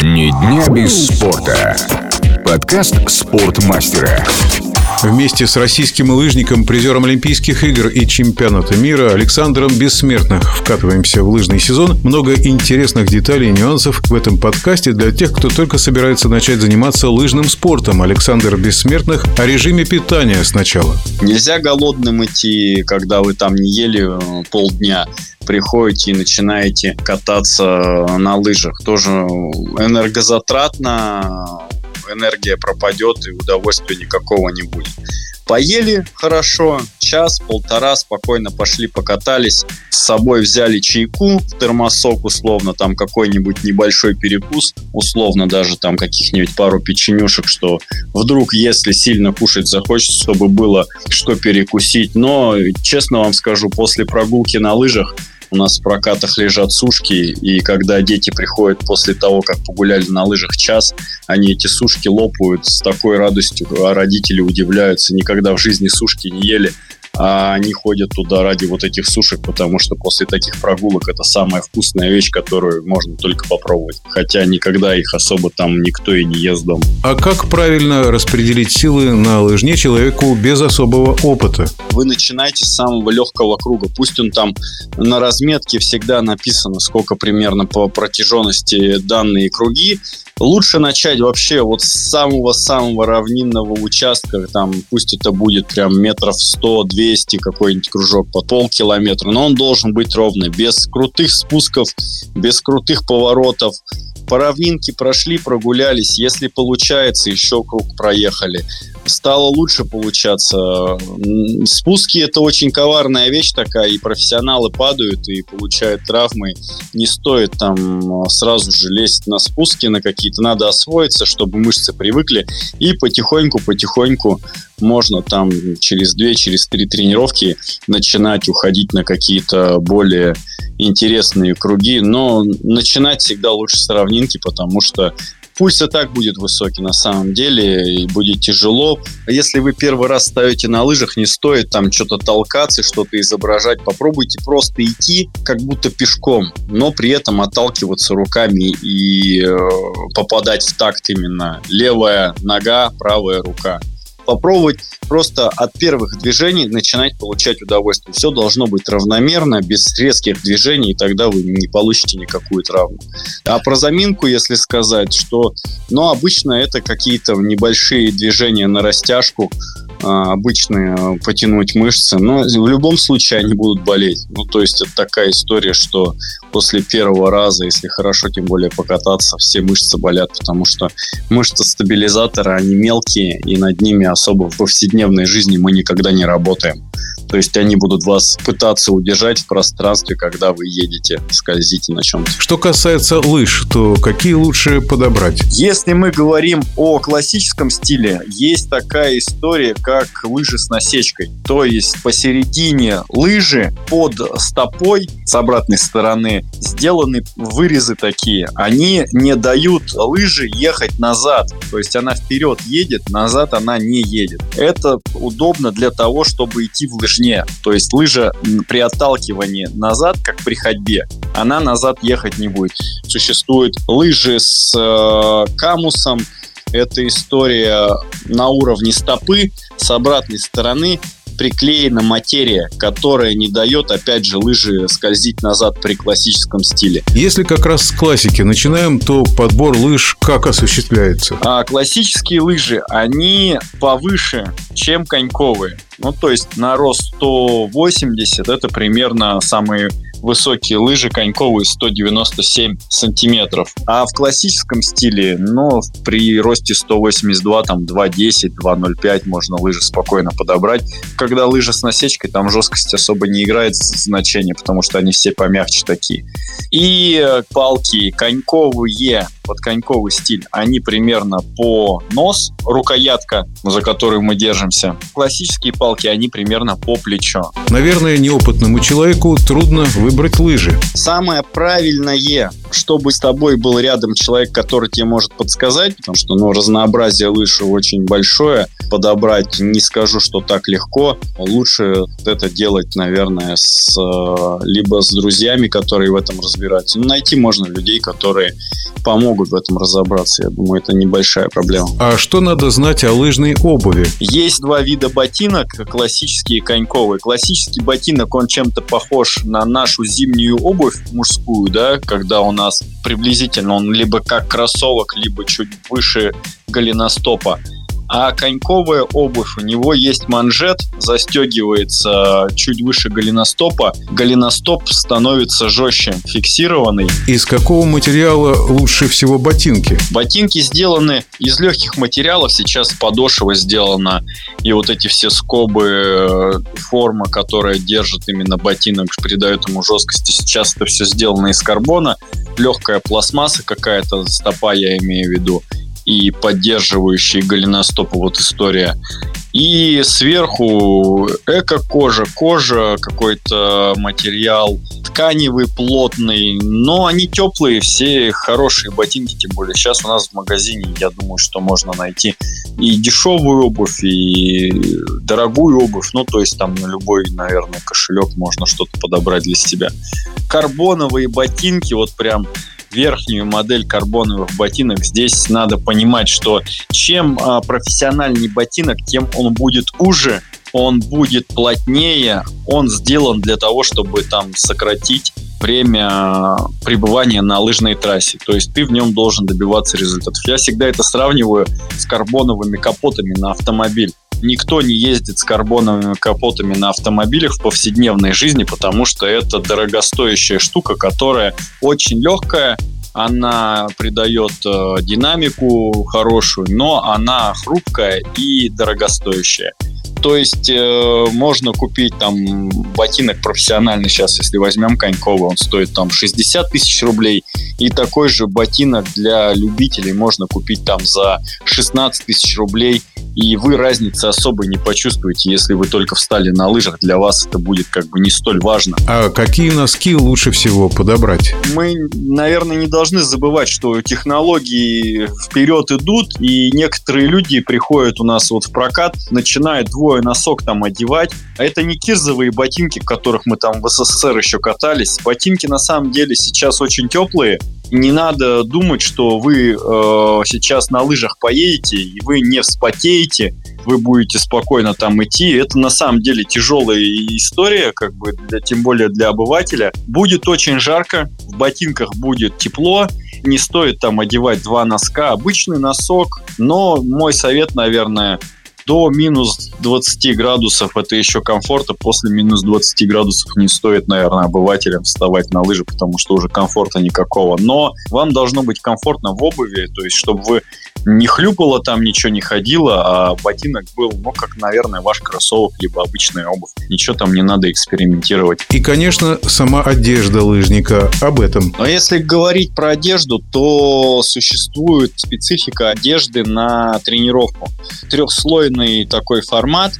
Ни дня без спорта. Подкаст спортмастера. Вместе с российским лыжником, призером Олимпийских игр и чемпионата мира Александром Бессмертных вкатываемся в лыжный сезон. Много интересных деталей и нюансов в этом подкасте для тех, кто только собирается начать заниматься лыжным спортом. Александр Бессмертных о режиме питания сначала. Нельзя голодным идти, когда вы там не ели э, полдня приходите и начинаете кататься на лыжах. Тоже энергозатратно, энергия пропадет и удовольствия никакого не будет. Поели хорошо, час-полтора спокойно пошли покатались, с собой взяли чайку, термосок условно, там какой-нибудь небольшой перекус, условно даже там каких-нибудь пару печенюшек, что вдруг, если сильно кушать захочется, чтобы было что перекусить. Но, честно вам скажу, после прогулки на лыжах у нас в прокатах лежат сушки, и когда дети приходят после того, как погуляли на лыжах час, они эти сушки лопают с такой радостью, а родители удивляются, никогда в жизни сушки не ели а они ходят туда ради вот этих сушек, потому что после таких прогулок это самая вкусная вещь, которую можно только попробовать. Хотя никогда их особо там никто и не ест дома. А как правильно распределить силы на лыжне человеку без особого опыта? Вы начинаете с самого легкого круга. Пусть он там на разметке всегда написано, сколько примерно по протяженности данные круги, Лучше начать вообще вот с самого-самого равнинного участка, там пусть это будет прям метров 100-200 какой-нибудь кружок по полкилометра, но он должен быть ровный, без крутых спусков, без крутых поворотов. По равнинке прошли, прогулялись, если получается, еще круг проехали. Стало лучше получаться. Спуски это очень коварная вещь такая, и профессионалы падают и получают травмы. Не стоит там сразу же лезть на спуски на какие-то, надо освоиться, чтобы мышцы привыкли, и потихоньку-потихоньку можно там через две, через три тренировки начинать уходить на какие-то более интересные круги, но начинать всегда лучше с равнинки, потому что Пульс и так будет высокий на самом деле, и будет тяжело. Если вы первый раз ставите на лыжах, не стоит там что-то толкаться, что-то изображать. Попробуйте просто идти, как будто пешком, но при этом отталкиваться руками и э, попадать в такт именно. Левая нога, правая рука попробовать просто от первых движений начинать получать удовольствие. Все должно быть равномерно, без резких движений, и тогда вы не получите никакую травму. А про заминку, если сказать, что ну, обычно это какие-то небольшие движения на растяжку, а, обычные потянуть мышцы, но в любом случае они будут болеть. Ну, то есть это такая история, что после первого раза, если хорошо тем более покататься, все мышцы болят, потому что мышцы стабилизатора, они мелкие, и над ними особо в повседневной жизни мы никогда не работаем. То есть они будут вас пытаться удержать в пространстве, когда вы едете, скользите на чем-то. Что касается лыж, то какие лучше подобрать? Если мы говорим о классическом стиле, есть такая история, как лыжи с насечкой. То есть посередине лыжи под стопой с обратной стороны сделаны вырезы такие. Они не дают лыжи ехать назад. То есть она вперед едет, назад она не едет. Это удобно для того, чтобы идти в лыжне. То есть лыжа при отталкивании назад, как при ходьбе, она назад ехать не будет. Существуют лыжи с э, камусом, это история на уровне стопы, с обратной стороны приклеена материя, которая не дает, опять же, лыжи скользить назад при классическом стиле. Если как раз с классики начинаем, то подбор лыж как осуществляется? А классические лыжи, они повыше, чем коньковые. Ну, то есть на рост 180 это примерно самые высокие лыжи коньковые 197 сантиметров. А в классическом стиле, ну, при росте 182, там 210, 205 можно лыжи спокойно подобрать. Когда лыжи с насечкой, там жесткость особо не играет значения, потому что они все помягче такие. И палки коньковые под коньковый стиль, они примерно по нос, рукоятка, за которую мы держимся. Классические палки, они примерно по плечо. Наверное, неопытному человеку трудно выбрать лыжи. Самое правильное, чтобы с тобой был рядом человек, который тебе может подсказать, потому что ну, разнообразие лыж очень большое, подобрать не скажу, что так легко. Лучше это делать, наверное, с, либо с друзьями, которые в этом разбираются. Ну, найти можно людей, которые помогут в этом разобраться. Я думаю, это небольшая проблема. А что надо знать о лыжной обуви? Есть два вида ботинок, классические и коньковые. Классический ботинок, он чем-то похож на нашу зимнюю обувь мужскую, да, когда у нас приблизительно он либо как кроссовок, либо чуть выше голеностопа. А коньковая обувь, у него есть манжет, застегивается чуть выше голеностопа. Голеностоп становится жестче, фиксированный. Из какого материала лучше всего ботинки? Ботинки сделаны из легких материалов. Сейчас подошва сделана. И вот эти все скобы, э, форма, которая держит именно ботинок, придает ему жесткости. Сейчас это все сделано из карбона. Легкая пластмасса какая-то, стопа я имею в виду и поддерживающий голеностоп вот история. И сверху эко-кожа, кожа, какой-то материал тканевый, плотный, но они теплые, все хорошие ботинки, тем более сейчас у нас в магазине, я думаю, что можно найти и дешевую обувь, и дорогую обувь, ну, то есть там на любой, наверное, кошелек можно что-то подобрать для себя. Карбоновые ботинки, вот прям верхнюю модель карбоновых ботинок, здесь надо понимать, что чем а, профессиональнее ботинок, тем он будет уже, он будет плотнее, он сделан для того, чтобы там сократить время пребывания на лыжной трассе. То есть ты в нем должен добиваться результатов. Я всегда это сравниваю с карбоновыми капотами на автомобиль никто не ездит с карбоновыми капотами на автомобилях в повседневной жизни, потому что это дорогостоящая штука, которая очень легкая, она придает э, динамику хорошую, но она хрупкая и дорогостоящая. То есть э, можно купить там ботинок профессиональный сейчас, если возьмем коньковый, он стоит там 60 тысяч рублей. И такой же ботинок для любителей можно купить там за 16 тысяч рублей и вы разницы особо не почувствуете, если вы только встали на лыжах. Для вас это будет как бы не столь важно. А какие носки лучше всего подобрать? Мы, наверное, не должны забывать, что технологии вперед идут, и некоторые люди приходят у нас вот в прокат, начинают двое носок там одевать. А это не кирзовые ботинки, в которых мы там в СССР еще катались. Ботинки на самом деле сейчас очень теплые, не надо думать, что вы э, сейчас на лыжах поедете, и вы не вспотеете, вы будете спокойно там идти. Это на самом деле тяжелая история, как бы для, тем более для обывателя. Будет очень жарко, в ботинках будет тепло, не стоит там одевать два носка, обычный носок, но мой совет, наверное, до минус 20 градусов это еще комфорта. После минус 20 градусов не стоит, наверное, обывателям вставать на лыжи, потому что уже комфорта никакого. Но вам должно быть комфортно в обуви, то есть чтобы вы не хлюпало там, ничего не ходило, а ботинок был, ну, как, наверное, ваш кроссовок, либо обычная обувь. Ничего там не надо экспериментировать. И, конечно, сама одежда лыжника об этом. Но если говорить про одежду, то существует специфика одежды на тренировку. Трехслойный такой формат,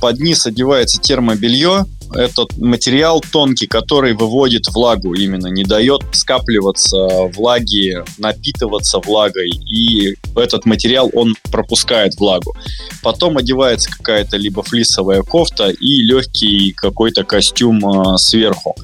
под низ одевается термобелье, этот материал тонкий, который выводит влагу именно, не дает скапливаться влаги, напитываться влагой, и этот материал, он пропускает влагу. Потом одевается какая-то либо флисовая кофта и легкий какой-то костюм э, сверху.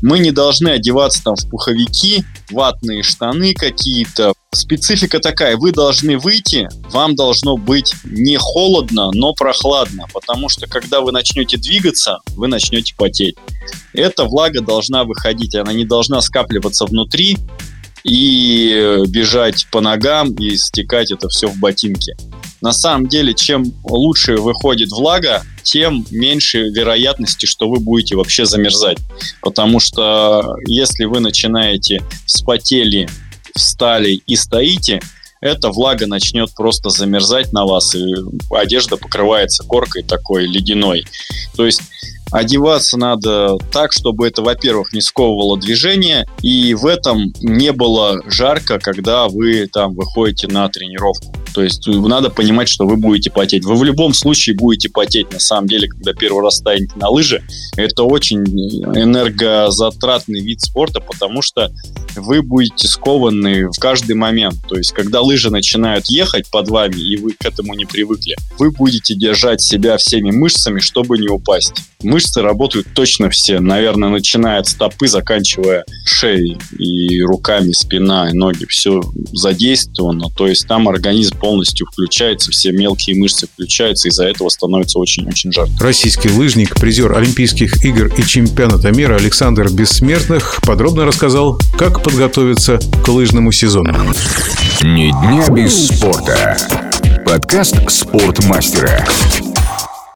Мы не должны одеваться там в пуховики, ватные штаны какие-то, специфика такая, вы должны выйти, вам должно быть не холодно, но прохладно, потому что когда вы начнете двигаться, вы начнете потеть. Эта влага должна выходить, она не должна скапливаться внутри и бежать по ногам и стекать это все в ботинки. На самом деле, чем лучше выходит влага, тем меньше вероятности, что вы будете вообще замерзать. Потому что если вы начинаете вспотели встали и стоите, эта влага начнет просто замерзать на вас, и одежда покрывается коркой такой ледяной. То есть одеваться надо так, чтобы это, во-первых, не сковывало движение, и в этом не было жарко, когда вы там выходите на тренировку. То есть надо понимать, что вы будете потеть. Вы в любом случае будете потеть, на самом деле, когда первый раз станете на лыжи. Это очень энергозатратный вид спорта, потому что вы будете скованы в каждый момент. То есть, когда лыжи начинают ехать под вами, и вы к этому не привыкли, вы будете держать себя всеми мышцами, чтобы не упасть. Мышцы работают точно все. Наверное, начиная от стопы, заканчивая шеей и руками, спина, и ноги. Все задействовано. То есть там организм полностью включается, все мелкие мышцы включаются, из-за этого становится очень-очень жарко. Российский лыжник, призер Олимпийских игр и чемпионата мира Александр Бессмертных подробно рассказал, как подготовиться к лыжному сезону. Ни дня без спорта. Подкаст «Спортмастера».